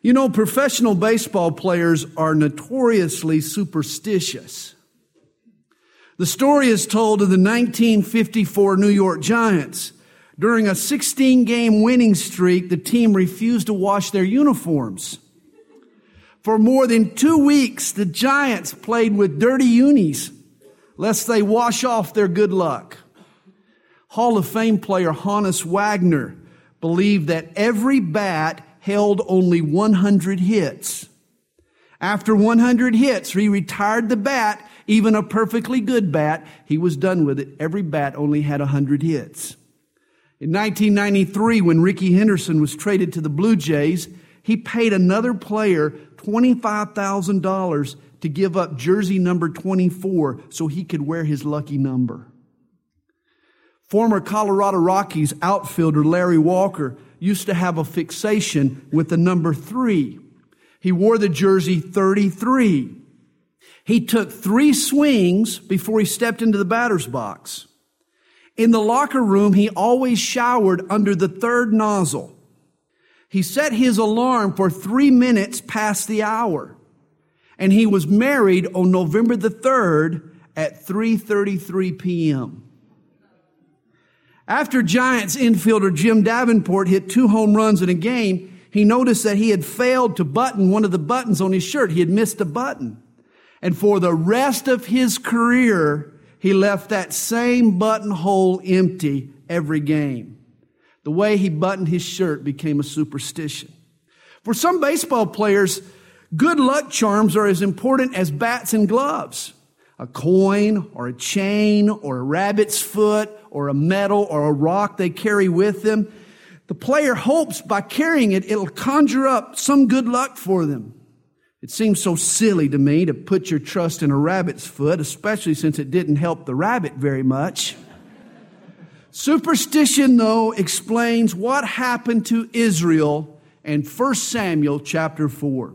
You know, professional baseball players are notoriously superstitious. The story is told of the 1954 New York Giants. During a 16 game winning streak, the team refused to wash their uniforms. For more than two weeks, the Giants played with dirty unis, lest they wash off their good luck. Hall of Fame player Honus Wagner believed that every bat held only 100 hits. After 100 hits, he retired the bat, even a perfectly good bat. He was done with it. Every bat only had 100 hits. In 1993, when Rickey Henderson was traded to the Blue Jays, he paid another player $25,000 to give up jersey number 24 so he could wear his lucky number. Former Colorado Rockies outfielder Larry Walker used to have a fixation with the number three. He wore the jersey 33. He took three swings before he stepped into the batter's box. In the locker room, he always showered under the third nozzle. He set his alarm for three minutes past the hour. And he was married on November the 3rd at 3.33 p.m. After Giants infielder Jim Davenport hit two home runs in a game, he noticed that he had failed to button one of the buttons on his shirt. He had missed a button. And for the rest of his career, he left that same buttonhole empty every game. The way he buttoned his shirt became a superstition. For some baseball players, good luck charms are as important as bats and gloves. A coin or a chain or a rabbit's foot or a metal or a rock they carry with them. The player hopes by carrying it, it'll conjure up some good luck for them. It seems so silly to me to put your trust in a rabbit's foot, especially since it didn't help the rabbit very much. Superstition, though, explains what happened to Israel in 1 Samuel chapter 4.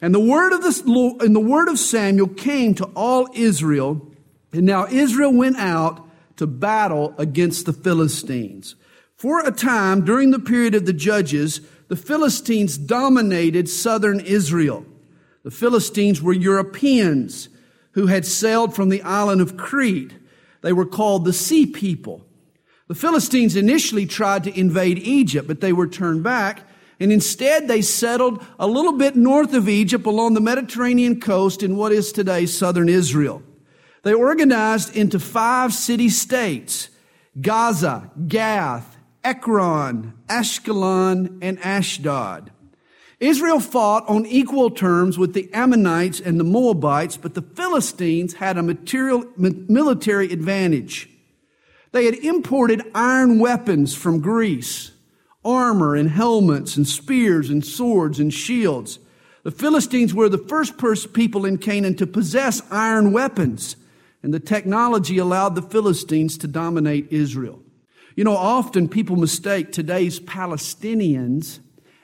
And the word of the, and the word of Samuel came to all Israel, and now Israel went out to battle against the Philistines. For a time during the period of the judges, the Philistines dominated southern Israel. The Philistines were Europeans who had sailed from the island of Crete. They were called the Sea People. The Philistines initially tried to invade Egypt, but they were turned back, and instead they settled a little bit north of Egypt along the Mediterranean coast in what is today southern Israel. They organized into five city states Gaza, Gath, Ekron, Ashkelon, and Ashdod. Israel fought on equal terms with the Ammonites and the Moabites, but the Philistines had a material, military advantage. They had imported iron weapons from Greece, armor and helmets and spears and swords and shields. The Philistines were the first people in Canaan to possess iron weapons and the technology allowed the Philistines to dominate Israel. You know, often people mistake today's Palestinians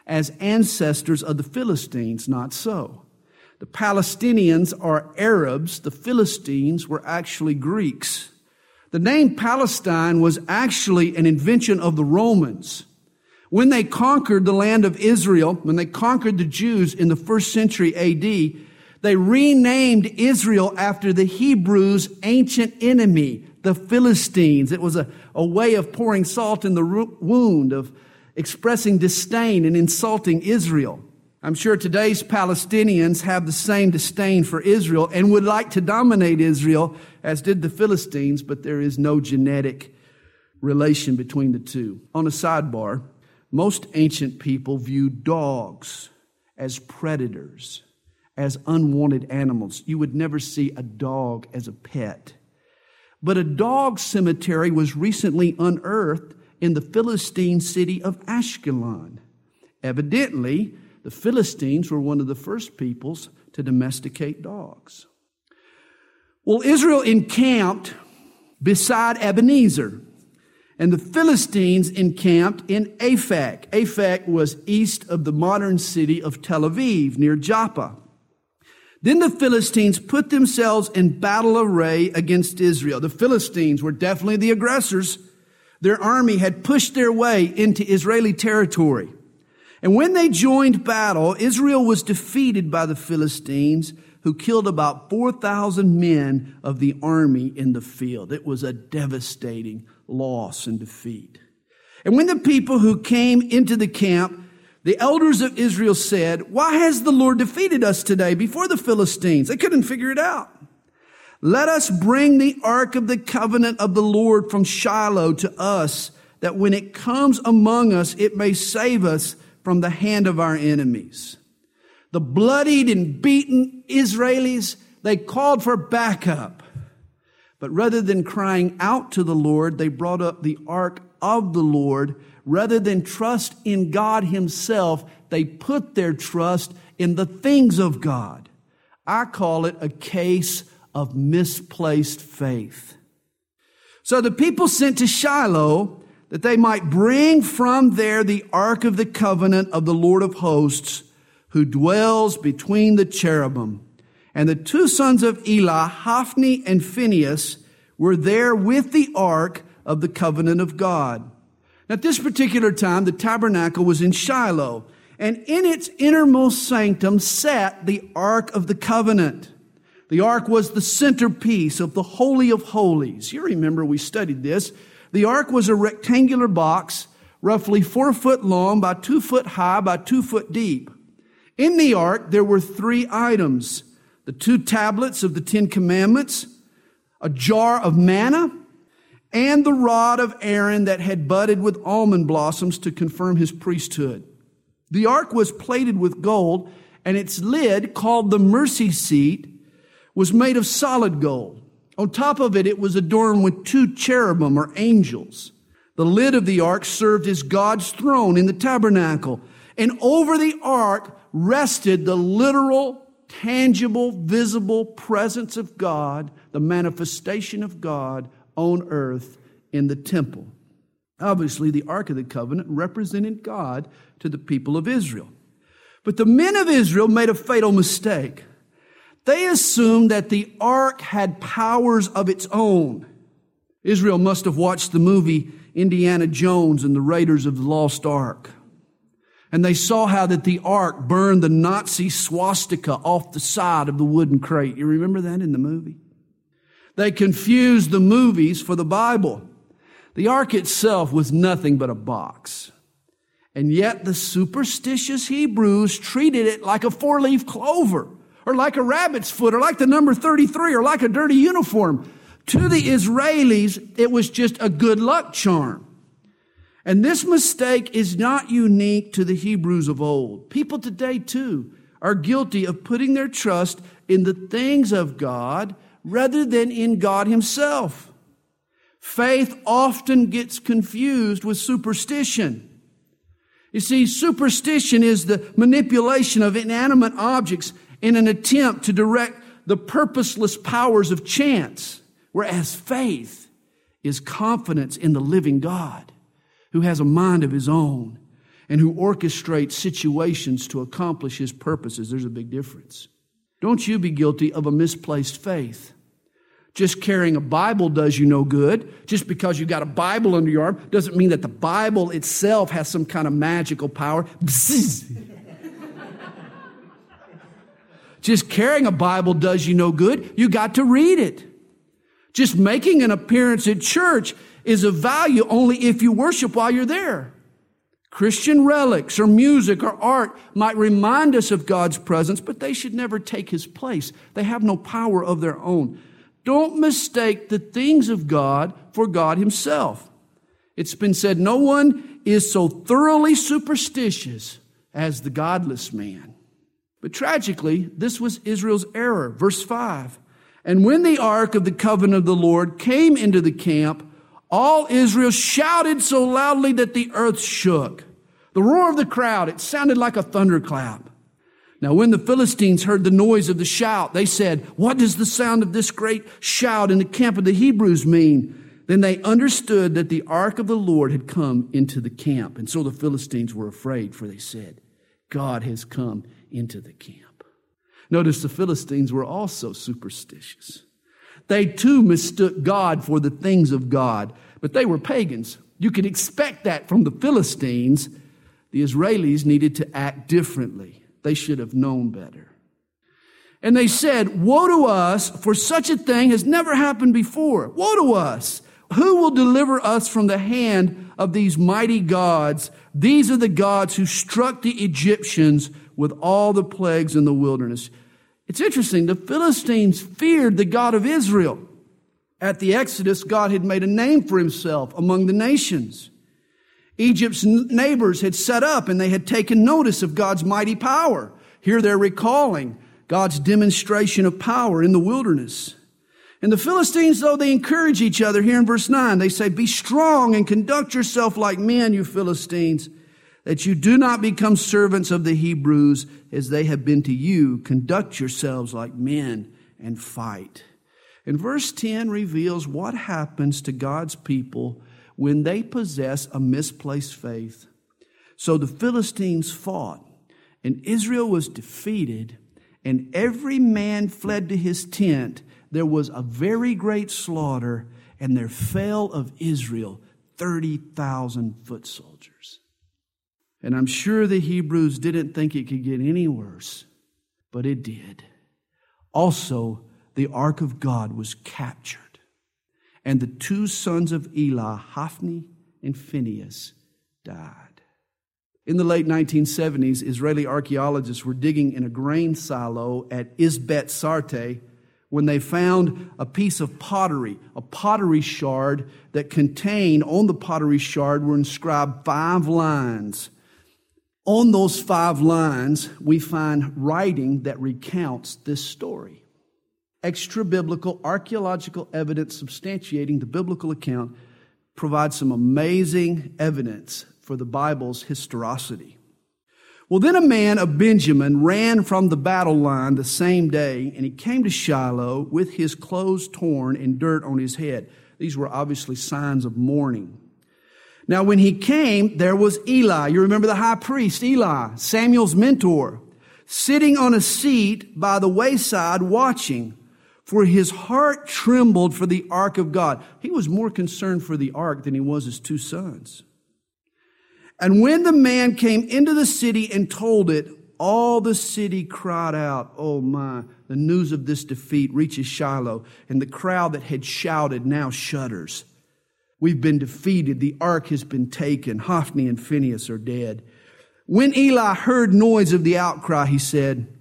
as ancestors of the Philistines. Not so. The Palestinians are Arabs, the Philistines were actually Greeks. The name Palestine was actually an invention of the Romans. When they conquered the land of Israel, when they conquered the Jews in the first century AD, they renamed Israel after the Hebrews' ancient enemy, the Philistines. It was a, a way of pouring salt in the wound, of expressing disdain and insulting Israel. I'm sure today's Palestinians have the same disdain for Israel and would like to dominate Israel as did the Philistines, but there is no genetic relation between the two. On a sidebar, most ancient people viewed dogs as predators as unwanted animals. You would never see a dog as a pet. But a dog cemetery was recently unearthed in the Philistine city of Ashkelon. Evidently, the Philistines were one of the first peoples to domesticate dogs. Well, Israel encamped beside Ebenezer, and the Philistines encamped in Aphek. Aphek was east of the modern city of Tel Aviv, near Joppa. Then the Philistines put themselves in battle array against Israel. The Philistines were definitely the aggressors. Their army had pushed their way into Israeli territory. And when they joined battle, Israel was defeated by the Philistines, who killed about 4,000 men of the army in the field. It was a devastating loss and defeat. And when the people who came into the camp, the elders of Israel said, Why has the Lord defeated us today before the Philistines? They couldn't figure it out. Let us bring the ark of the covenant of the Lord from Shiloh to us, that when it comes among us, it may save us from the hand of our enemies. The bloodied and beaten Israelis, they called for backup. But rather than crying out to the Lord, they brought up the ark of the Lord. Rather than trust in God Himself, they put their trust in the things of God. I call it a case of misplaced faith. So the people sent to Shiloh that they might bring from there the ark of the covenant of the Lord of hosts, who dwells between the cherubim. And the two sons of Eli, Hophni and Phinehas, were there with the ark of the covenant of God. At this particular time, the tabernacle was in Shiloh, and in its innermost sanctum sat the ark of the covenant. The ark was the centerpiece of the Holy of Holies. You remember we studied this. The ark was a rectangular box, roughly four foot long by two foot high by two foot deep. In the ark, there were three items. The two tablets of the Ten Commandments, a jar of manna, and the rod of Aaron that had budded with almond blossoms to confirm his priesthood. The ark was plated with gold, and its lid, called the mercy seat, was made of solid gold. On top of it, it was adorned with two cherubim or angels. The lid of the ark served as God's throne in the tabernacle. And over the ark rested the literal, tangible, visible presence of God, the manifestation of God on earth in the temple. Obviously, the Ark of the Covenant represented God to the people of Israel. But the men of Israel made a fatal mistake. They assumed that the ark had powers of its own. Israel must have watched the movie Indiana Jones and the Raiders of the Lost Ark. And they saw how that the ark burned the Nazi swastika off the side of the wooden crate. You remember that in the movie? They confused the movies for the Bible. The ark itself was nothing but a box. And yet the superstitious Hebrews treated it like a four leaf clover or like a rabbit's foot or like the number 33 or like a dirty uniform. To the Israelis, it was just a good luck charm. And this mistake is not unique to the Hebrews of old. People today, too, are guilty of putting their trust in the things of God rather than in God Himself. Faith often gets confused with superstition. You see, superstition is the manipulation of inanimate objects in an attempt to direct the purposeless powers of chance, whereas faith is confidence in the living God who has a mind of his own and who orchestrates situations to accomplish his purposes. There's a big difference. Don't you be guilty of a misplaced faith. Just carrying a Bible does you no good. Just because you've got a Bible under your arm doesn't mean that the Bible itself has some kind of magical power. Just carrying a Bible does you no good. You got to read it. Just making an appearance at church is of value only if you worship while you're there. Christian relics or music or art might remind us of God's presence, but they should never take his place. They have no power of their own. Don't mistake the things of God for God himself. It's been said no one is so thoroughly superstitious as the godless man. But tragically, this was Israel's error. Verse 5. And when the ark of the covenant of the Lord came into the camp, all Israel shouted so loudly that the earth shook. The roar of the crowd, it sounded like a thunderclap. Now, when the Philistines heard the noise of the shout, they said, What does the sound of this great shout in the camp of the Hebrews mean? Then they understood that the ark of the Lord had come into the camp. And so the Philistines were afraid, for they said, God has come into the camp. Notice the Philistines were also superstitious. They too mistook God for the things of God, but they were pagans. You could expect that from the Philistines. The Israelis needed to act differently. They should have known better. And they said, Woe to us, for such a thing has never happened before. Woe to us! Who will deliver us from the hand of these mighty gods? These are the gods who struck the Egyptians with all the plagues in the wilderness. It's interesting. The Philistines feared the God of Israel. At the Exodus, God had made a name for himself among the nations. Egypt's neighbors had set up and they had taken notice of God's mighty power. Here they're recalling God's demonstration of power in the wilderness. And the Philistines, though, they encourage each other here in verse 9. They say, Be strong and conduct yourself like men, you Philistines, that you do not become servants of the Hebrews as they have been to you. Conduct yourselves like men and fight. And verse 10 reveals what happens to God's people when they possess a misplaced faith. So the Philistines fought, and Israel was defeated, and every man fled to his tent there was a very great slaughter, and there fell of Israel 30,000 foot soldiers. And I'm sure the Hebrews didn't think it could get any worse, but it did. Also, the ark of God was captured, and the two sons of Eli, Hophni and Phinehas, died. In the late 1970s, Israeli archaeologists were digging in a grain silo at Izbet Sartah when they found a piece of pottery, a pottery shard that contained, on the pottery shard were inscribed five lines. On those five lines, we find writing that recounts this story. Extra biblical archaeological evidence substantiating the biblical account provides some amazing evidence for the Bible's historicity. Well, then a man of Benjamin ran from the battle line the same day, and he came to Shiloh with his clothes torn and dirt on his head. These were obviously signs of mourning. Now, when he came, there was Eli. You remember the high priest, Eli, Samuel's mentor, sitting on a seat by the wayside watching, for his heart trembled for the ark of God. He was more concerned for the ark than he was his two sons. And when the man came into the city and told it, all the city cried out, Oh my, the news of this defeat reaches Shiloh, and the crowd that had shouted now shudders. We've been defeated. The ark has been taken. Hophni and Phinehas are dead. When Eli heard noise of the outcry, he said,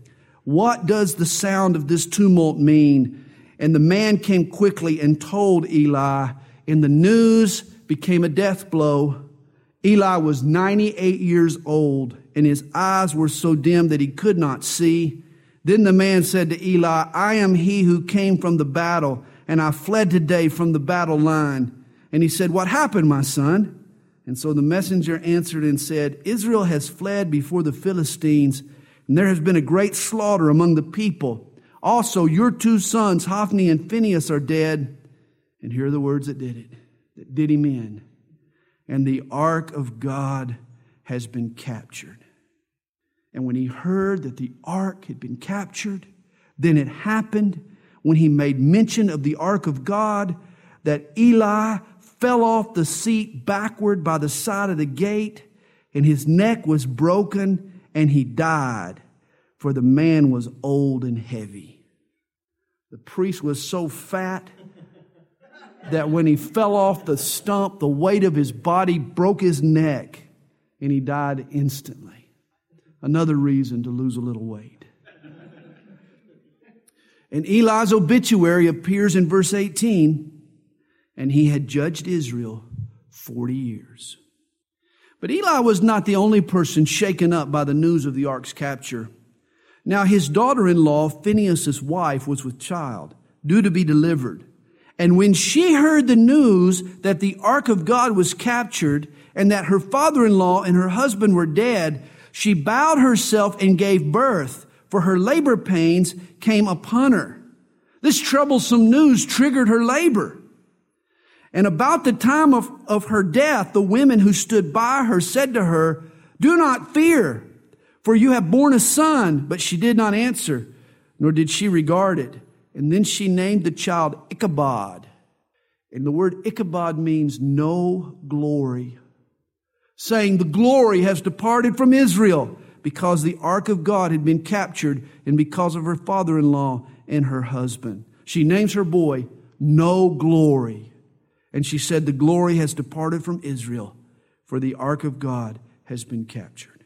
What does the sound of this tumult mean? And the man came quickly and told Eli, and the news became a death blow. Eli was 98 years old, and his eyes were so dim that he could not see. Then the man said to Eli, I am he who came from the battle, and I fled today from the battle line. And he said, What happened, my son? And so the messenger answered and said, Israel has fled before the Philistines, and there has been a great slaughter among the people. Also, your two sons, Hophni and Phinehas, are dead. And here are the words that did it, that did him in and the ark of God has been captured. And when he heard that the ark had been captured, then it happened when he made mention of the ark of God that Eli fell off the seat backward by the side of the gate, and his neck was broken, and he died, for the man was old and heavy. The priest was so fat that when he fell off the stump, the weight of his body broke his neck and he died instantly. Another reason to lose a little weight. And Eli's obituary appears in verse 18, and he had judged Israel 40 years. But Eli was not the only person shaken up by the news of the ark's capture. Now his daughter in law, Phinehas' wife, was with child, due to be delivered. And when she heard the news that the ark of God was captured and that her father-in-law and her husband were dead, she bowed herself and gave birth, for her labor pains came upon her. This troublesome news triggered her labor. And about the time of, of her death, the women who stood by her said to her, Do not fear, for you have borne a son. But she did not answer, nor did she regard it. And then she named the child Ichabod. And the word Ichabod means no glory. saying, The glory has departed from Israel because the ark of God had been captured and because of her father in law and her husband. She names her boy No Glory. And she said, The glory has departed from Israel, for the ark of God has been captured.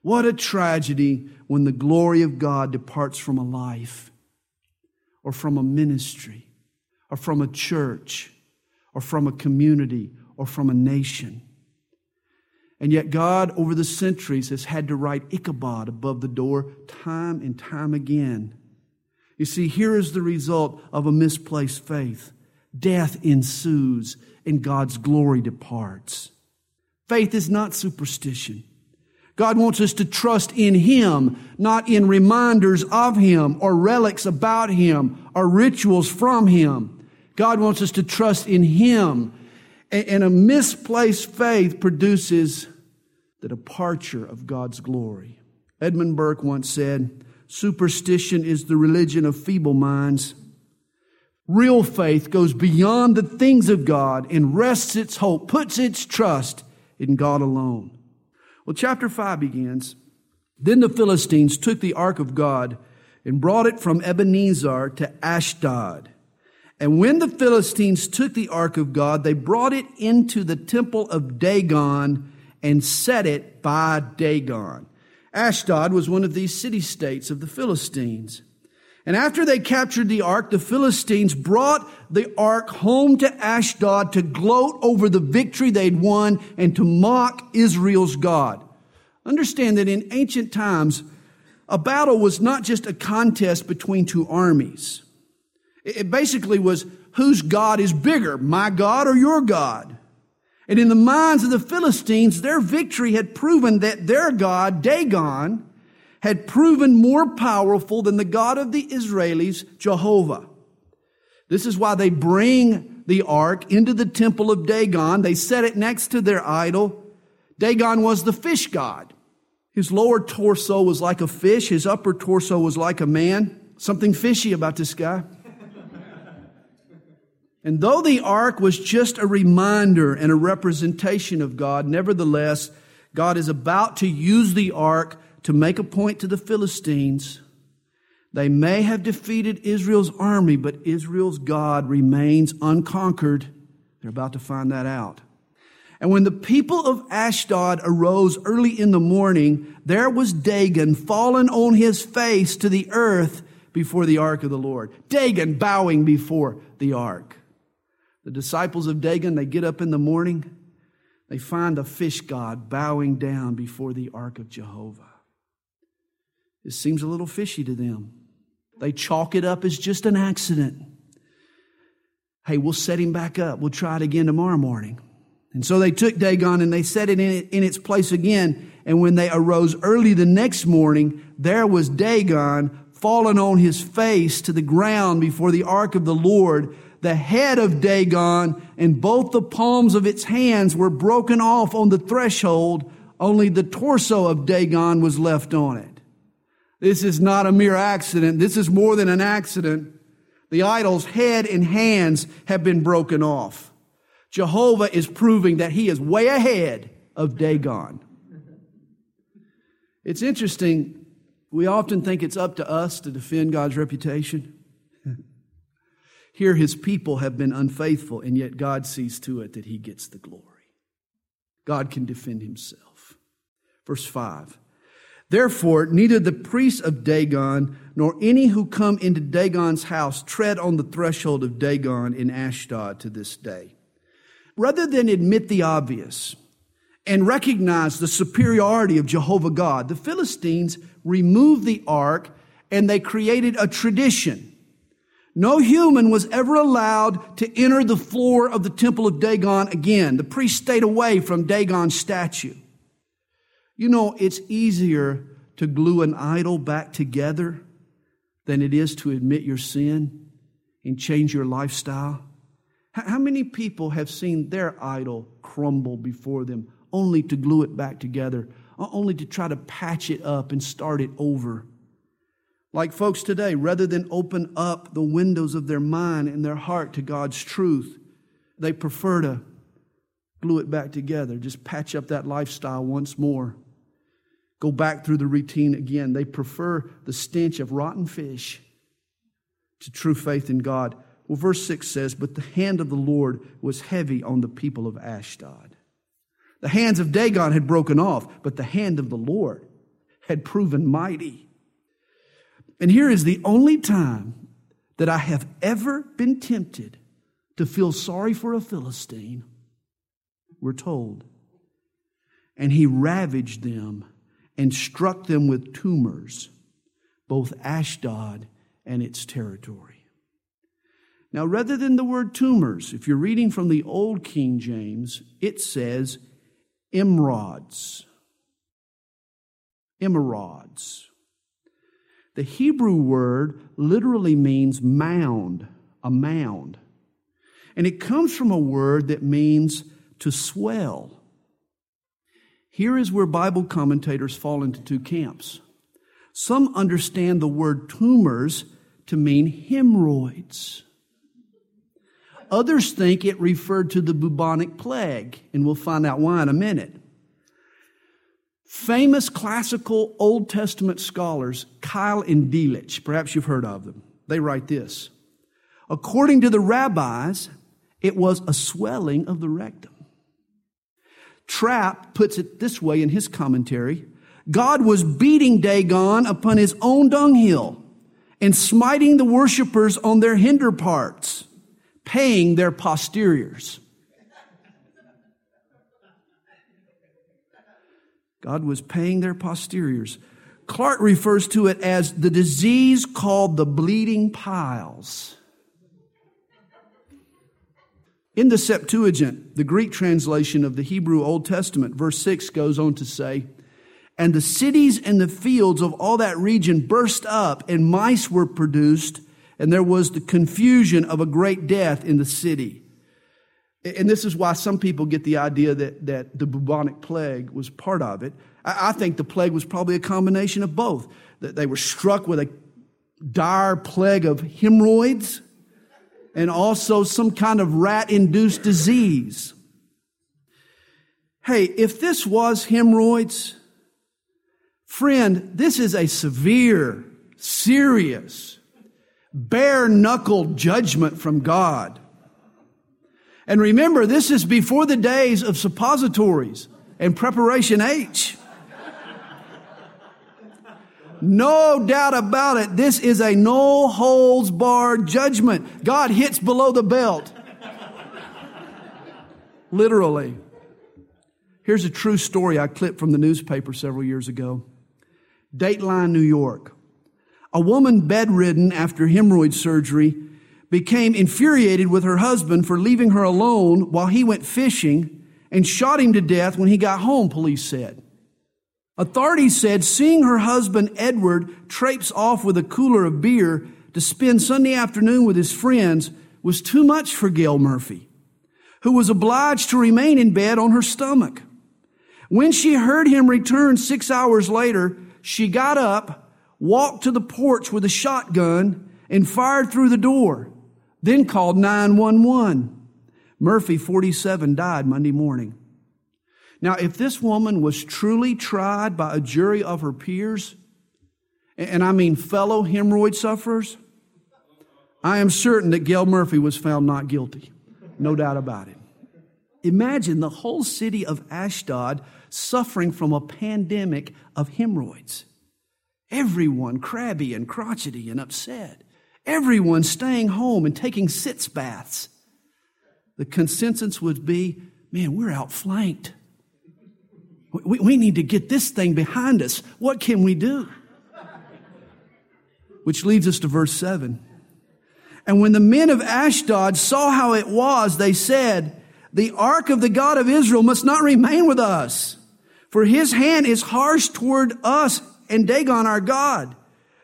What a tragedy when the glory of God departs from a life, or from a ministry, or from a church, or from a community, or from a nation. And yet, God, over the centuries, has had to write Ichabod above the door time and time again. You see, here is the result of a misplaced faith death ensues, and God's glory departs. Faith is not superstition. God wants us to trust in Him, not in reminders of Him or relics about Him or rituals from Him. God wants us to trust in Him. And a misplaced faith produces the departure of God's glory. Edmund Burke once said, Superstition is the religion of feeble minds. Real faith goes beyond the things of God and rests its hope, puts its trust in God alone. Well, chapter 5 begins. Then the Philistines took the ark of God and brought it from Ebenezer to Ashdod. And when the Philistines took the ark of God, they brought it into the temple of Dagon and set it by Dagon. Ashdod was one of these city states of the Philistines. And after they captured the ark, the Philistines brought the ark home to Ashdod to gloat over the victory they'd won and to mock Israel's God. Understand that in ancient times, a battle was not just a contest between two armies. It basically was whose God is bigger, my God or your God? And in the minds of the Philistines, their victory had proven that their God, Dagon, had proven more powerful than the God of the Israelis, Jehovah. This is why they bring the ark into the temple of Dagon. They set it next to their idol. Dagon was the fish god. His lower torso was like a fish. His upper torso was like a man. Something fishy about this guy. And though the ark was just a reminder and a representation of God, nevertheless, God is about to use the ark to make a point to the Philistines. They may have defeated Israel's army, but Israel's God remains unconquered. They're about to find that out. And when the people of Ashdod arose early in the morning, there was Dagon fallen on his face to the earth before the ark of the Lord. Dagon bowing before the ark. The disciples of Dagon, they get up in the morning, they find the fish god bowing down before the ark of Jehovah. It seems a little fishy to them. They chalk it up as just an accident. Hey, we'll set him back up. We'll try it again tomorrow morning. And so they took Dagon and they set it in, it in its place again. And when they arose early the next morning, there was Dagon fallen on his face to the ground before the ark of the Lord the head of Dagon and both the palms of its hands were broken off on the threshold. Only the torso of Dagon was left on it. This is not a mere accident. This is more than an accident. The idol's head and hands have been broken off. Jehovah is proving that he is way ahead of Dagon. It's interesting. We often think it's up to us to defend God's reputation. Here, his people have been unfaithful, and yet God sees to it that he gets the glory. God can defend himself. Verse 5 Therefore, neither the priests of Dagon nor any who come into Dagon's house tread on the threshold of Dagon in Ashdod to this day. Rather than admit the obvious and recognize the superiority of Jehovah God, the Philistines removed the ark and they created a tradition no human was ever allowed to enter the floor of the temple of Dagon again. The priest stayed away from Dagon's statue. You know, it's easier to glue an idol back together than it is to admit your sin and change your lifestyle. How many people have seen their idol crumble before them only to glue it back together, only to try to patch it up and start it over? Like folks today, rather than open up the windows of their mind and their heart to God's truth, they prefer to glue it back together, just patch up that lifestyle once more. Go back through the routine again. They prefer the stench of rotten fish to true faith in God. Well, verse 6 says, But the hand of the Lord was heavy on the people of Ashdod. The hands of Dagon had broken off, but the hand of the Lord had proven mighty. And here is the only time that I have ever been tempted to feel sorry for a Philistine, we're told. And he ravaged them and struck them with tumors, both Ashdod and its territory. Now, rather than the word tumors, if you're reading from the Old King James, it says emerods. Emerods. The Hebrew word literally means mound, a mound. And it comes from a word that means to swell. Here is where Bible commentators fall into two camps. Some understand the word tumors to mean hemorrhoids. Others think it referred to the bubonic plague, and we'll find out why in a minute. Famous classical Old Testament scholars, Keil and Delitzsch, perhaps you've heard of them, they write this. According to the rabbis, it was a swelling of the rectum. Trapp puts it this way in his commentary God was beating Dagon upon his own dunghill and smiting the worshippers on their hinder parts paying their posteriors. God was paying their posteriors. Clarke refers to it as the disease called the bleeding piles. In the Septuagint, the Greek translation of the Hebrew Old Testament, verse 6 goes on to say, And the cities and the fields of all that region burst up, and mice were produced, and there was the confusion of a great death in the city. And this is why some people get the idea that, that the bubonic plague was part of it. I, I think the plague was probably a combination of both. That they were struck with a dire plague of hemorrhoids and also some kind of rat induced disease. Hey, if this was hemorrhoids, friend, this is a severe, serious, bare knuckled judgment from God. And remember, this is before the days of suppositories and preparation H. No doubt about it. This is a no holds barred judgment. God hits below the belt. Literally. Here's a true story I clipped from the newspaper several years ago. Dateline, New York. A woman bedridden after hemorrhoid surgery became infuriated with her husband for leaving her alone while he went fishing and shot him to death when he got home, police said. Authorities said seeing her husband Edward traipse off with a cooler of beer to spend Sunday afternoon with his friends was too much for Gail Murphy, who was obliged to remain in bed on her stomach. When she heard him return six hours later, she got up, walked to the porch with a shotgun and fired through the door, then called 911. Murphy, 47, died Monday morning. Now, if this woman was truly tried by a jury of her peers, and I mean fellow hemorrhoid sufferers, I am certain that Gail Murphy was found not guilty. No doubt about it. Imagine the whole city of Ashdod suffering from a pandemic of hemorrhoids. Everyone crabby and crotchety and upset. Everyone staying home and taking sitz baths. The consensus would be man, we're outflanked. We, we need to get this thing behind us. What can we do? Which leads us to verse 7. And when the men of Ashdod saw how it was, they said, The ark of the God of Israel must not remain with us, for his hand is harsh toward us and Dagon our God.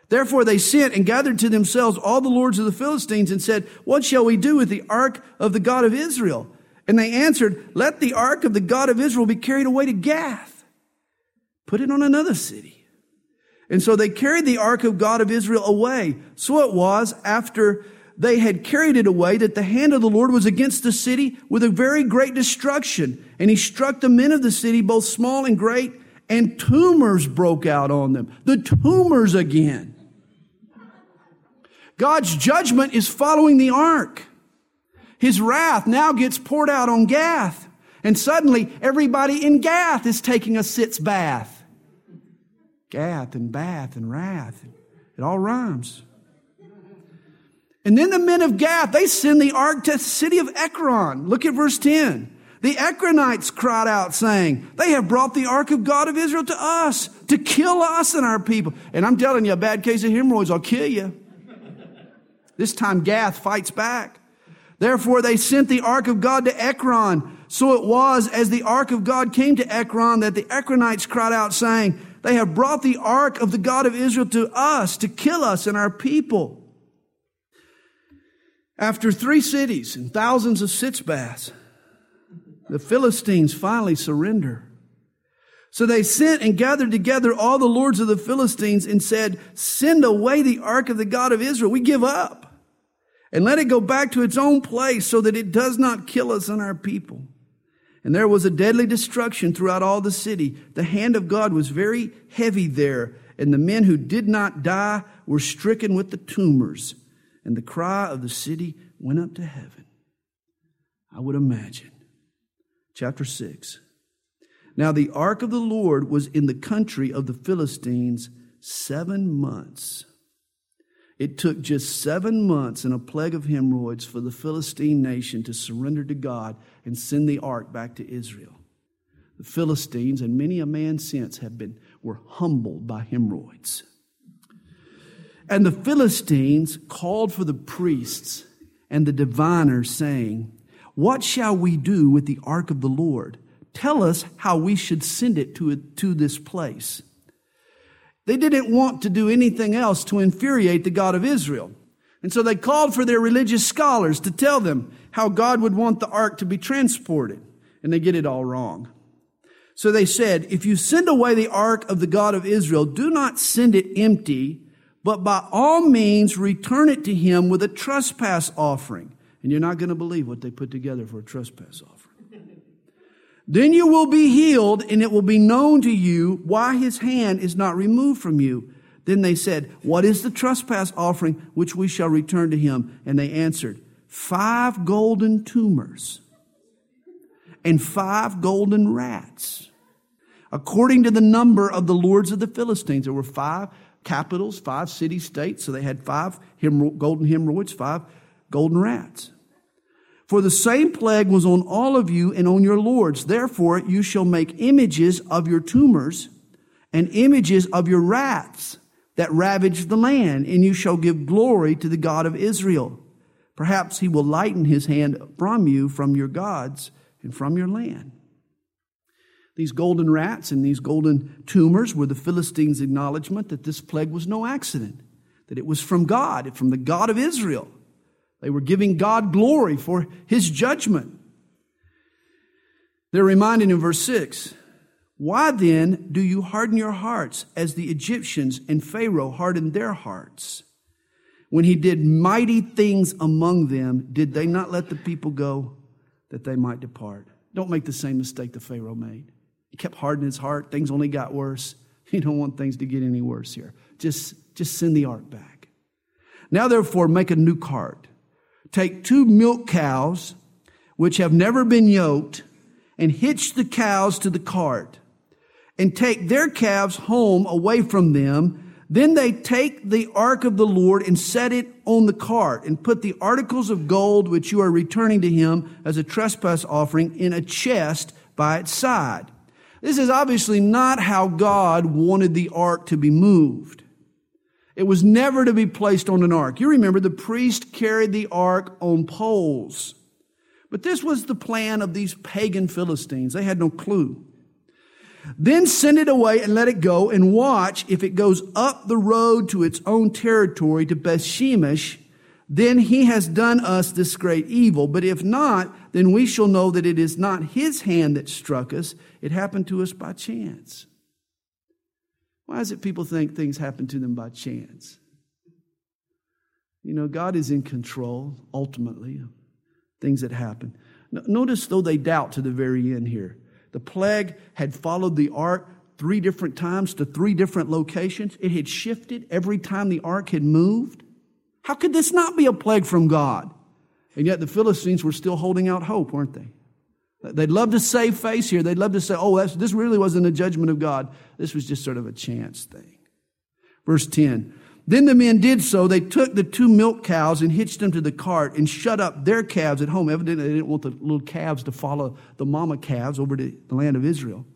Therefore they sent and gathered to themselves all the lords of the Philistines and said, What shall we do with the ark of the God of Israel? And they answered, Let the ark of the God of Israel be carried away to Gath. Put it on another city. And so they carried the ark of God of Israel away. So it was after they had carried it away, that the hand of the Lord was against the city with a very great destruction. And he struck the men of the city, both small and great, and tumors broke out on them. The tumors again. God's judgment is following the ark. His wrath now gets poured out on Gath. And suddenly everybody in Gath is taking a sitz bath. Gath and bath and wrath. It all rhymes. And then the men of Gath, they send the ark to the city of Ekron. Look at verse 10. The Ekronites cried out saying, they have brought the ark of God of Israel to us to kill us and our people. And I'm telling you, a bad case of hemorrhoids, I'll kill you. This time Gath fights back. Therefore they sent the ark of God to Ekron. So it was as the ark of God came to Ekron that the Ekronites cried out saying, they have brought the ark of the God of Israel to us to kill us and our people. After three cities and thousands of sitz baths, the Philistines finally surrender. So they sent and gathered together all the lords of the Philistines and said, Send away the ark of the God of Israel. We give up. And let it go back to its own place so that it does not kill us and our people. And there was a deadly destruction throughout all the city. The hand of God was very heavy there, and the men who did not die were stricken with the tumors and the cry of the city went up to heaven. I would imagine. Chapter 6. Now the ark of the Lord was in the country of the Philistines seven months. It took just seven months and a plague of hemorrhoids for the Philistine nation to surrender to God and send the ark back to Israel. The Philistines and many a man since have been were humbled by hemorrhoids. And the Philistines called for the priests and the diviners, saying, What shall we do with the ark of the Lord? Tell us how we should send it to, to this place. They didn't want to do anything else to infuriate the God of Israel. And so they called for their religious scholars to tell them how God would want the ark to be transported. And they get it all wrong. So they said, if you send away the ark of the God of Israel, do not send it empty, but by all means return it to him with a trespass offering. And you're not going to believe what they put together for a trespass offering. Then you will be healed, and it will be known to you why his hand is not removed from you. Then they said, What is the trespass offering which we shall return to him? And they answered, Five golden tumors and five golden rats. According to the number of the lords of the Philistines, there were five capitals, five city states. So they had five golden hemorrhoids, five golden rats. For the same plague was on all of you and on your lords. Therefore, you shall make images of your tumors and images of your rats that ravage the land, and you shall give glory to the God of Israel. Perhaps he will lighten his hand from you, from your gods, and from your land. These golden rats and these golden tumors were the Philistines' acknowledgement that this plague was no accident, that it was from God, from the God of Israel. They were giving God glory for his judgment. They're reminded in verse 6 Why then do you harden your hearts as the Egyptians and Pharaoh hardened their hearts? When he did mighty things among them, did they not let the people go that they might depart? Don't make the same mistake the Pharaoh made. He kept hardening his heart. Things only got worse. You don't want things to get any worse here. Just, just send the ark back. Now, therefore, make a new cart. Take two milk cows, which have never been yoked, and hitch the cows to the cart, and take their calves home away from them. Then they take the ark of the Lord and set it on the cart, and put the articles of gold which you are returning to him as a trespass offering in a chest by its side. This is obviously not how God wanted the ark to be moved. It was never to be placed on an ark. You remember the priest carried the ark on poles. But this was the plan of these pagan Philistines. They had no clue. Then send it away and let it go and watch if it goes up the road to its own territory to Bethshemesh then he has done us this great evil. But if not, then we shall know that it is not his hand that struck us. It happened to us by chance. Why is it people think things happen to them by chance? You know, God is in control, ultimately, of things that happen. Notice, though, they doubt to the very end here. The plague had followed the ark three different times to three different locations. It had shifted every time the ark had moved. How could this not be a plague from God? And yet the Philistines were still holding out hope, weren't they? They'd love to save face here. They'd love to say, oh, this really wasn't a judgment of God. This was just sort of a chance thing. Verse 10 Then the men did so. They took the two milk cows and hitched them to the cart and shut up their calves at home. Evidently, they didn't want the little calves to follow the mama calves over to the land of Israel.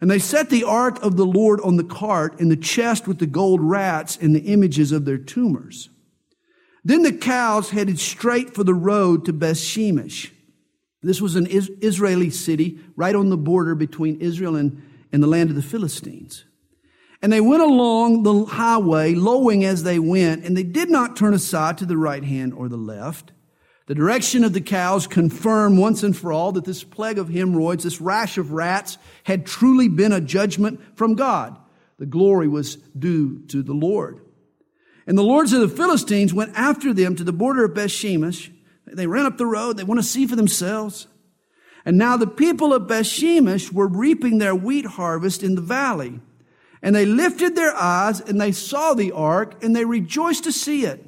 And they set the ark of the Lord on the cart and the chest with the gold rats and the images of their tumors. Then the cows headed straight for the road to Bethshemesh. This was an Israeli city right on the border between Israel and, and the land of the Philistines. And they went along the highway, lowing as they went, and they did not turn aside to the right hand or the left. The direction of the cows confirmed once and for all that this plague of hemorrhoids, this rash of rats, had truly been a judgment from God. The glory was due to the Lord. And the lords of the Philistines went after them to the border of Bethshemesh. They ran up the road. They want to see for themselves. And now the people of Bethshemesh were reaping their wheat harvest in the valley. And they lifted their eyes and they saw the ark and they rejoiced to see it.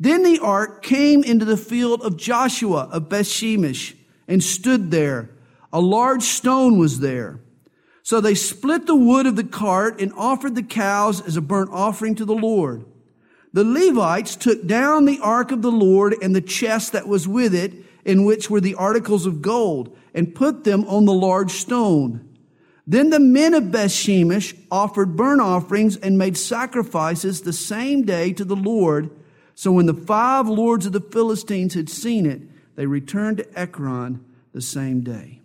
Then the ark came into the field of Joshua of Bethshemesh and stood there. A large stone was there. So they split the wood of the cart and offered the cows as a burnt offering to the Lord. The Levites took down the ark of the Lord and the chest that was with it, in which were the articles of gold, and put them on the large stone. Then the men of Bethshemesh offered burnt offerings and made sacrifices the same day to the Lord. So when the five lords of the Philistines had seen it, they returned to Ekron the same day.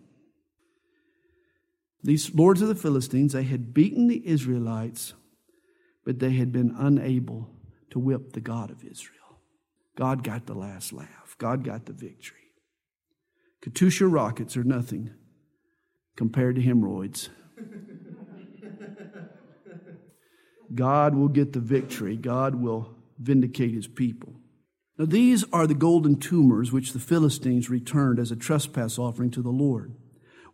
These lords of the Philistines, they had beaten the Israelites, but they had been unable to whip the God of Israel. God got the last laugh. God got the victory. Katyusha rockets are nothing compared to hemorrhoids. God will get the victory. God will vindicate his people. Now, these are the golden tumors which the Philistines returned as a trespass offering to the Lord.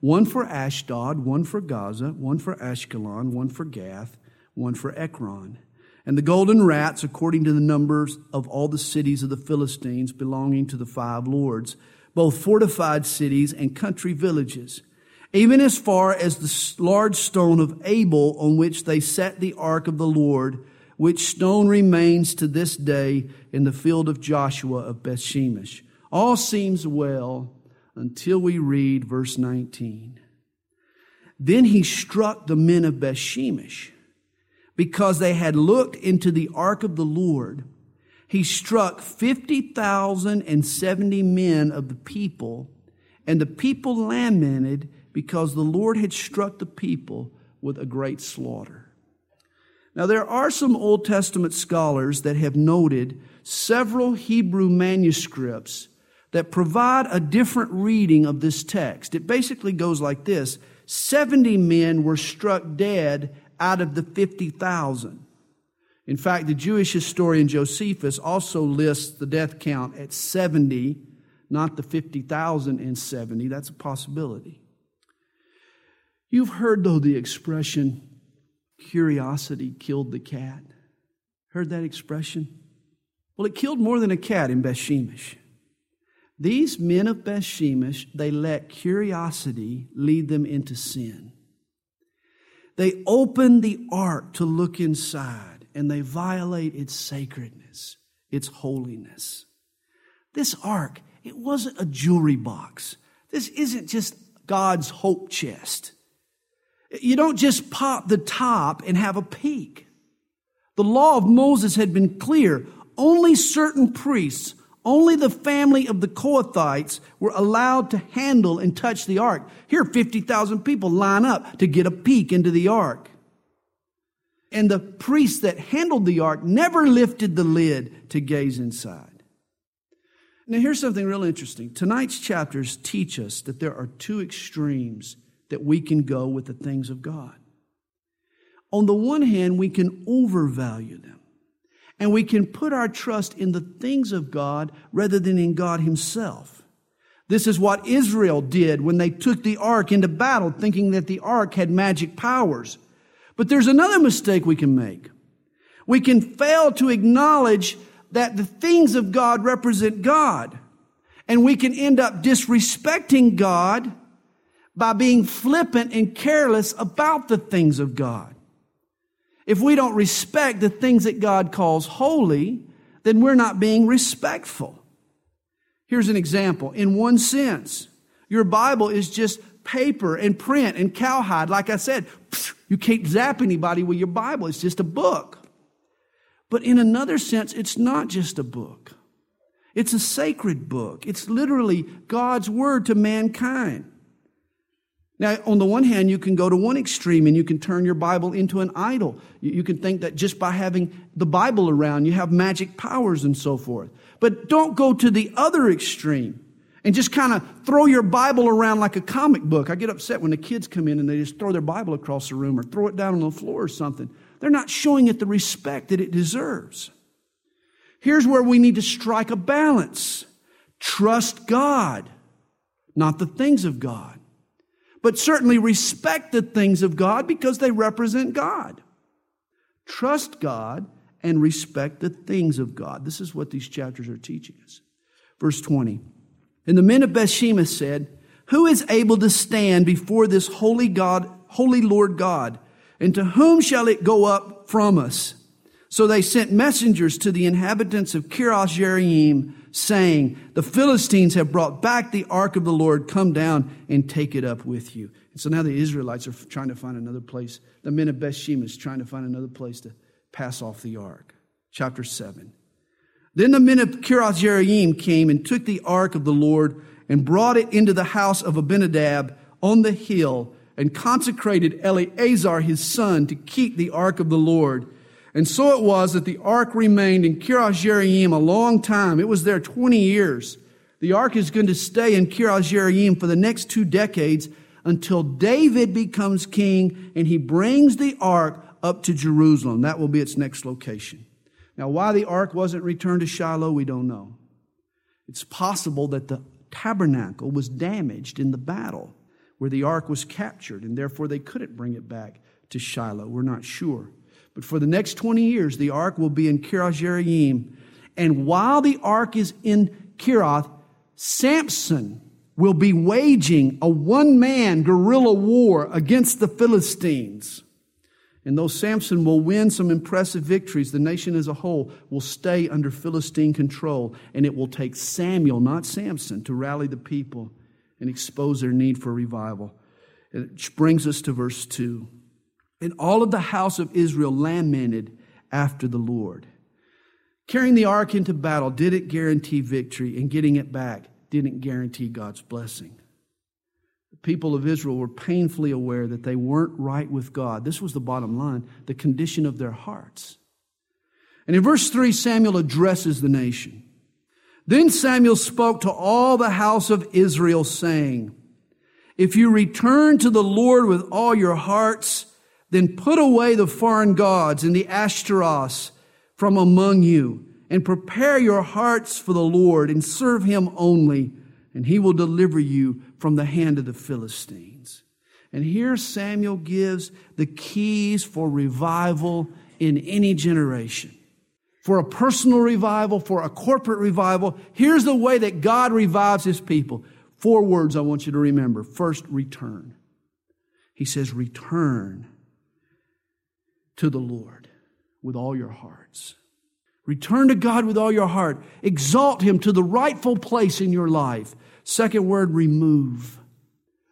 One for Ashdod, one for Gaza, one for Ashkelon, one for Gath, one for Ekron. And the golden rats, according to the numbers of all the cities of the Philistines belonging to the five lords, both fortified cities and country villages even as far as the large stone of Abel on which they set the ark of the Lord, which stone remains to this day in the field of Joshua of Bethshemesh. All seems well until we read verse 19. Then he struck the men of Bethshemesh because they had looked into the ark of the Lord. He struck 50,070 men of the people, and the people lamented because the Lord had struck the people with a great slaughter. Now, there are some Old Testament scholars that have noted several Hebrew manuscripts that provide a different reading of this text. It basically goes like this 70 men were struck dead out of the 50,000. In fact, the Jewish historian Josephus also lists the death count at 70, not the 50,000 and 70. That's a possibility. You've heard, though, the expression, curiosity killed the cat. Heard that expression? Well, it killed more than a cat in Bethshemesh. These men of Bethshemesh, they let curiosity lead them into sin. They open the ark to look inside and they violate its sacredness, its holiness. This ark, it wasn't a jewelry box. This isn't just God's hope chest. You don't just pop the top and have a peek. The law of Moses had been clear. Only certain priests, only the family of the Kohathites were allowed to handle and touch the ark. Here, 50,000 people line up to get a peek into the ark. And the priests that handled the ark never lifted the lid to gaze inside. Now, here's something real interesting. Tonight's chapters teach us that there are two extremes that we can go with the things of God. On the one hand, we can overvalue them and we can put our trust in the things of God rather than in God Himself. This is what Israel did when they took the ark into battle, thinking that the ark had magic powers. But there's another mistake we can make. We can fail to acknowledge that the things of God represent God. And we can end up disrespecting God by being flippant and careless about the things of God. If we don't respect the things that God calls holy, then we're not being respectful. Here's an example. In one sense, your Bible is just paper and print and cowhide. Like I said, you can't zap anybody with your Bible. It's just a book. But in another sense, it's not just a book. It's a sacred book. It's literally God's word to mankind. Now, on the one hand, you can go to one extreme and you can turn your Bible into an idol. You can think that just by having the Bible around, you have magic powers and so forth. But don't go to the other extreme and just kind of throw your Bible around like a comic book. I get upset when the kids come in and they just throw their Bible across the room or throw it down on the floor or something. They're not showing it the respect that it deserves. Here's where we need to strike a balance. Trust God, not the things of God but certainly respect the things of God because they represent God. Trust God and respect the things of God. This is what these chapters are teaching us. Verse 20. And the men of Bethshemesh said, Who is able to stand before this holy God, holy Lord God? And to whom shall it go up from us? So they sent messengers to the inhabitants of Kiriath Jearim, saying, The Philistines have brought back the ark of the Lord. Come down and take it up with you. And so now the Israelites are trying to find another place. The men of Bethshemesh is trying to find another place to pass off the ark. Chapter 7. Then the men of Kiriath Jearim came and took the ark of the Lord and brought it into the house of Abinadab on the hill and consecrated Eleazar his son to keep the ark of the Lord. And so it was that the ark remained in Kiriath Jearim a long time. It was there 20 years. The ark is going to stay in Kiriath Jearim for the next two decades until David becomes king and he brings the ark up to Jerusalem. That will be its next location. Now, why the ark wasn't returned to Shiloh, we don't know. It's possible that the tabernacle was damaged in the battle where the ark was captured, and therefore they couldn't bring it back to Shiloh. We're not sure. But for the next 20 years, the ark will be in Kiriath Jearim. And while the ark is in Kiriath, Samson will be waging a one man guerrilla war against the Philistines. And though Samson will win some impressive victories, the nation as a whole will stay under Philistine control. And it will take Samuel, not Samson, to rally the people and expose their need for revival. It brings us to verse 2. And all of the house of Israel lamented after the Lord. Carrying the ark into battle didn't guarantee victory, and getting it back didn't guarantee God's blessing. The people of Israel were painfully aware that they weren't right with God. This was the bottom line, the condition of their hearts. And in verse 3, Samuel addresses the nation. Then Samuel spoke to all the house of Israel, saying, If you return to the Lord with all your hearts, then put away the foreign gods and the Ashtaroths from among you, and prepare your hearts for the Lord, and serve him only, and he will deliver you from the hand of the Philistines. And here Samuel gives the keys for revival in any generation. For a personal revival, for a corporate revival, here's the way that God revives his people. Four words I want you to remember. First, return. He says, return to the Lord with all your hearts. Return to God with all your heart. Exalt Him to the rightful place in your life. Second word, remove.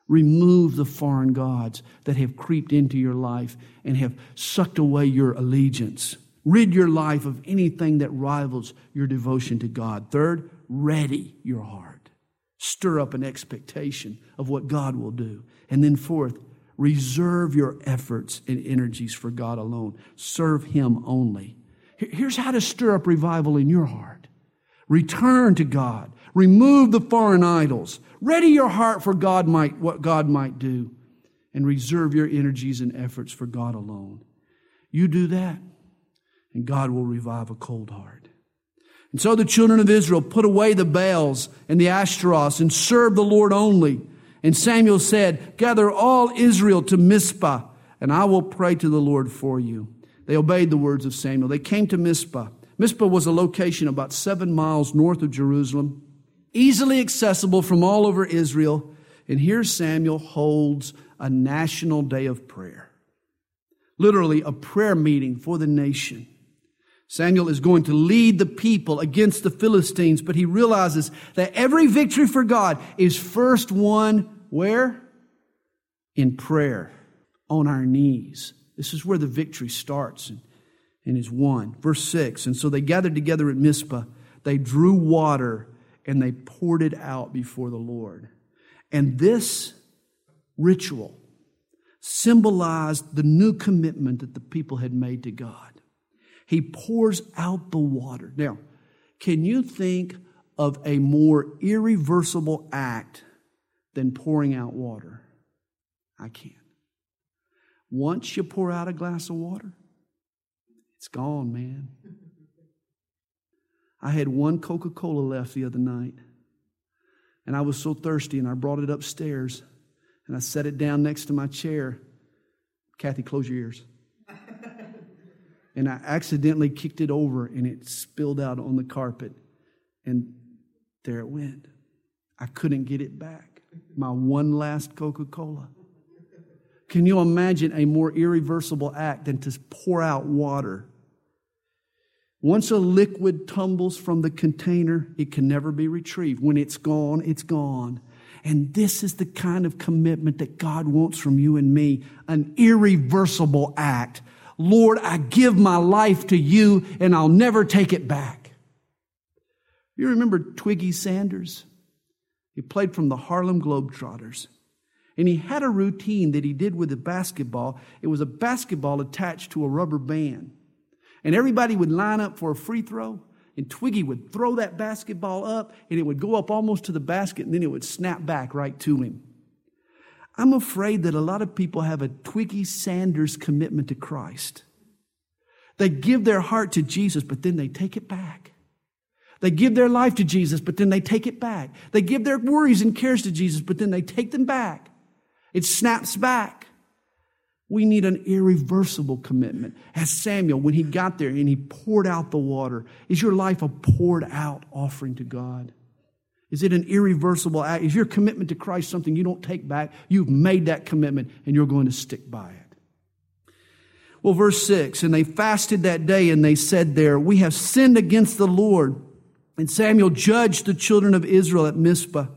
Remove the foreign gods that have creeped into your life and have sucked away your allegiance. Rid your life of anything that rivals your devotion to God. Third, ready your heart. Stir up an expectation of what God will do. And then fourth, Reserve your efforts and energies for God alone. Serve Him only. Here's how to stir up revival in your heart. Return to God. Remove the foreign idols. Ready your heart for God might, what God might do. And reserve your energies and efforts for God alone. You do that, and God will revive a cold heart. And so the children of Israel put away the Baals and the Ashtaroths and served the Lord only. And Samuel said, Gather all Israel to Mizpah, and I will pray to the Lord for you. They obeyed the words of Samuel. They came to Mizpah. Mizpah was a location about seven miles north of Jerusalem, easily accessible from all over Israel. And here Samuel holds a national day of prayer. Literally, a prayer meeting for the nation. Samuel is going to lead the people against the Philistines, but he realizes that every victory for God is first won where? In prayer, on our knees. This is where the victory starts and, and is won. Verse 6 And so they gathered together at Mizpah, they drew water and they poured it out before the Lord. And this ritual symbolized the new commitment that the people had made to God. He pours out the water. Now, can you think of a more irreversible act than pouring out water? I can't. Once you pour out a glass of water, it's gone, man. I had one Coca Cola left the other night, and I was so thirsty, and I brought it upstairs, and I set it down next to my chair. Kathy, close your ears and I accidentally kicked it over and it spilled out on the carpet. And there it went. I couldn't get it back. My one last Coca Cola. Can you imagine a more irreversible act than to pour out water? Once a liquid tumbles from the container, it can never be retrieved. When it's gone, it's gone. And this is the kind of commitment that God wants from you and me an irreversible act Lord, I give my life to you and I'll never take it back. You remember Twiggy Sanders? He played from the Harlem Globetrotters. And he had a routine that he did with a basketball. It was a basketball attached to a rubber band. And everybody would line up for a free throw. And Twiggy would throw that basketball up, and it would go up almost to the basket, and then it would snap back right to him. I'm afraid that a lot of people have a Twiggy Sanders commitment to Christ. They give their heart to Jesus, but then they take it back. They give their life to Jesus, but then they take it back. They give their worries and cares to Jesus, but then they take them back. It snaps back. We need an irreversible commitment. As Samuel, when he got there and he poured out the water, is your life a poured out offering to God? Is it an irreversible act? Is your commitment to Christ something you don't take back? You've made that commitment and you're going to stick by it. Well, verse 6 And they fasted that day and they said there, We have sinned against the Lord. And Samuel judged the children of Israel at Mizpah.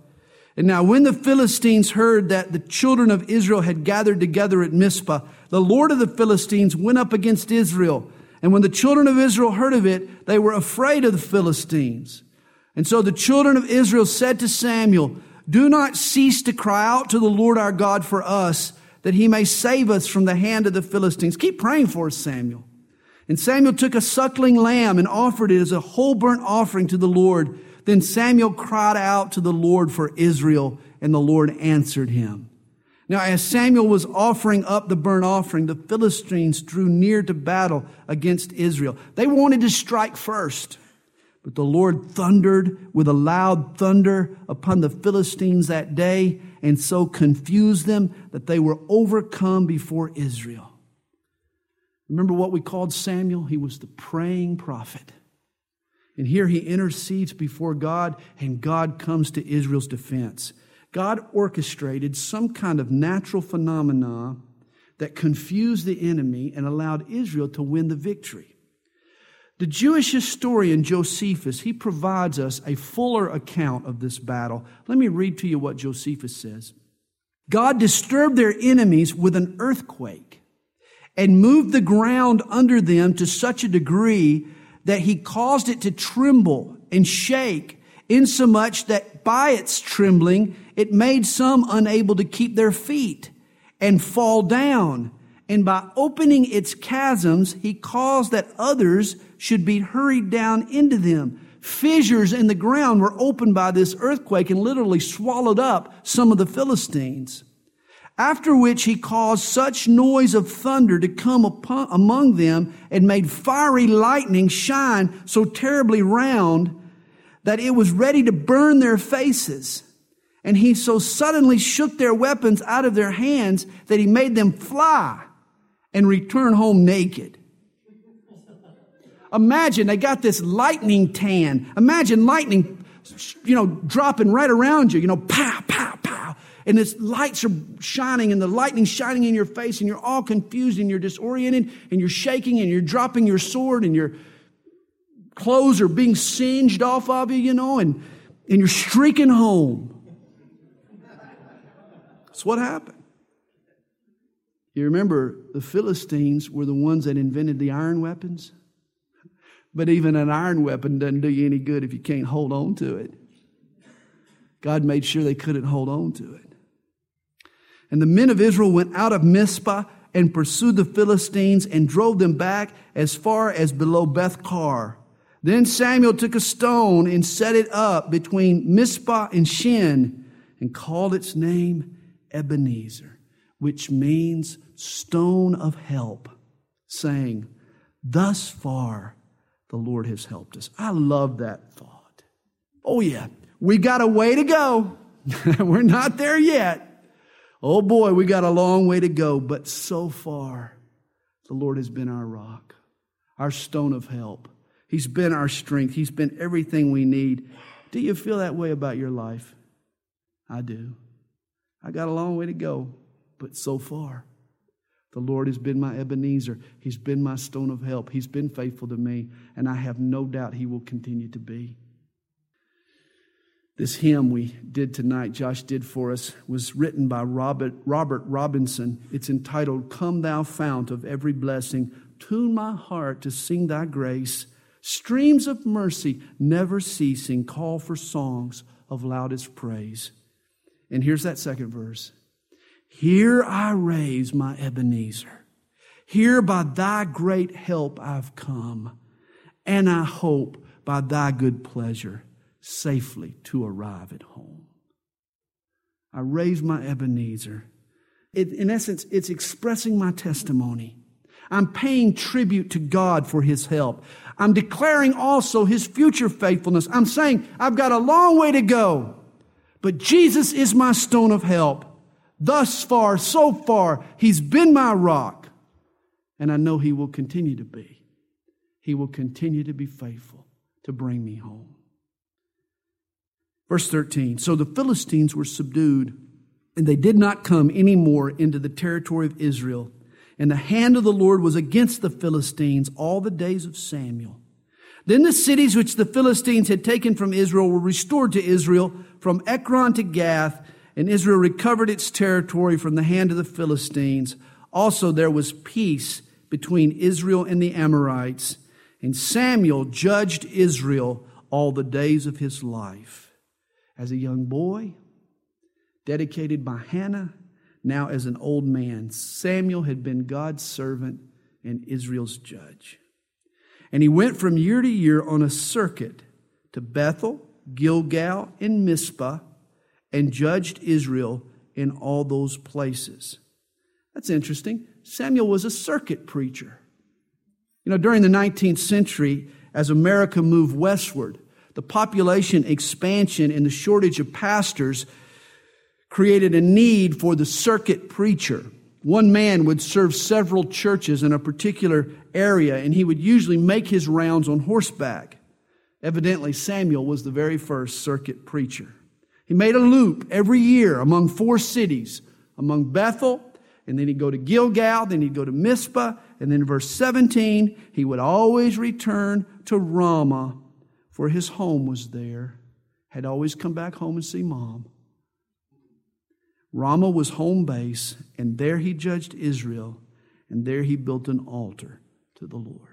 And now, when the Philistines heard that the children of Israel had gathered together at Mizpah, the Lord of the Philistines went up against Israel. And when the children of Israel heard of it, they were afraid of the Philistines. And so the children of Israel said to Samuel, Do not cease to cry out to the Lord our God for us, that he may save us from the hand of the Philistines. Keep praying for us, Samuel. And Samuel took a suckling lamb and offered it as a whole burnt offering to the Lord. Then Samuel cried out to the Lord for Israel, and the Lord answered him. Now, as Samuel was offering up the burnt offering, the Philistines drew near to battle against Israel. They wanted to strike first. But the Lord thundered with a loud thunder upon the Philistines that day and so confused them that they were overcome before Israel. Remember what we called Samuel? He was the praying prophet. And here he intercedes before God, and God comes to Israel's defense. God orchestrated some kind of natural phenomena that confused the enemy and allowed Israel to win the victory. The Jewish historian Josephus, he provides us a fuller account of this battle. Let me read to you what Josephus says. God disturbed their enemies with an earthquake and moved the ground under them to such a degree that he caused it to tremble and shake insomuch that by its trembling it made some unable to keep their feet and fall down. And by opening its chasms, he caused that others should be hurried down into them. Fissures in the ground were opened by this earthquake and literally swallowed up some of the Philistines. After which he caused such noise of thunder to come upon, among them and made fiery lightning shine so terribly round that it was ready to burn their faces. And he so suddenly shook their weapons out of their hands that he made them fly and return home naked. Imagine they got this lightning tan. Imagine lightning, you know, dropping right around you, you know, pow, pow, pow. And this lights are shining and the lightning shining in your face and you're all confused and you're disoriented and you're shaking and you're dropping your sword and your clothes are being singed off of you, you know, and, and you're streaking home. That's what happened. You remember the Philistines were the ones that invented the iron weapons? But even an iron weapon doesn't do you any good if you can't hold on to it. God made sure they couldn't hold on to it. And the men of Israel went out of Mizpah and pursued the Philistines and drove them back as far as below Beth Car. Then Samuel took a stone and set it up between Mizpah and Shen and called its name Ebenezer, which means stone of help, saying, Thus far the Lord has helped us. I love that thought. Oh, yeah, we got a way to go. We're not there yet. Oh boy, we got a long way to go, but so far, the Lord has been our rock, our stone of help. He's been our strength. He's been everything we need. Do you feel that way about your life? I do. I got a long way to go, but so far, the Lord has been my Ebenezer. He's been my stone of help. He's been faithful to me, and I have no doubt He will continue to be. This hymn we did tonight, Josh did for us, was written by Robert, Robert Robinson. It's entitled, Come Thou Fount of Every Blessing, tune my heart to sing Thy grace. Streams of mercy, never ceasing, call for songs of loudest praise. And here's that second verse. Here I raise my Ebenezer. Here by thy great help I've come, and I hope by thy good pleasure safely to arrive at home. I raise my Ebenezer. It, in essence, it's expressing my testimony. I'm paying tribute to God for his help. I'm declaring also his future faithfulness. I'm saying I've got a long way to go, but Jesus is my stone of help. Thus far, so far, He's been my rock. And I know He will continue to be. He will continue to be faithful to bring me home. Verse 13 So the Philistines were subdued, and they did not come any more into the territory of Israel. And the hand of the Lord was against the Philistines all the days of Samuel. Then the cities which the Philistines had taken from Israel were restored to Israel from Ekron to Gath and Israel recovered its territory from the hand of the Philistines. Also, there was peace between Israel and the Amorites, and Samuel judged Israel all the days of his life. As a young boy, dedicated by Hannah, now as an old man, Samuel had been God's servant and Israel's judge. And he went from year to year on a circuit to Bethel, Gilgal, and Mizpah and judged Israel in all those places. That's interesting. Samuel was a circuit preacher. You know, during the 19th century, as America moved westward, the population expansion and the shortage of pastors created a need for the circuit preacher. One man would serve several churches in a particular area, and he would usually make his rounds on horseback. Evidently, Samuel was the very first circuit preacher. He made a loop every year among four cities, among Bethel, and then he'd go to Gilgal, then he'd go to Mizpah, and then verse 17, he would always return to Ramah, for his home was there. Had always come back home and see mom. Ramah was home base, and there he judged Israel, and there he built an altar to the Lord.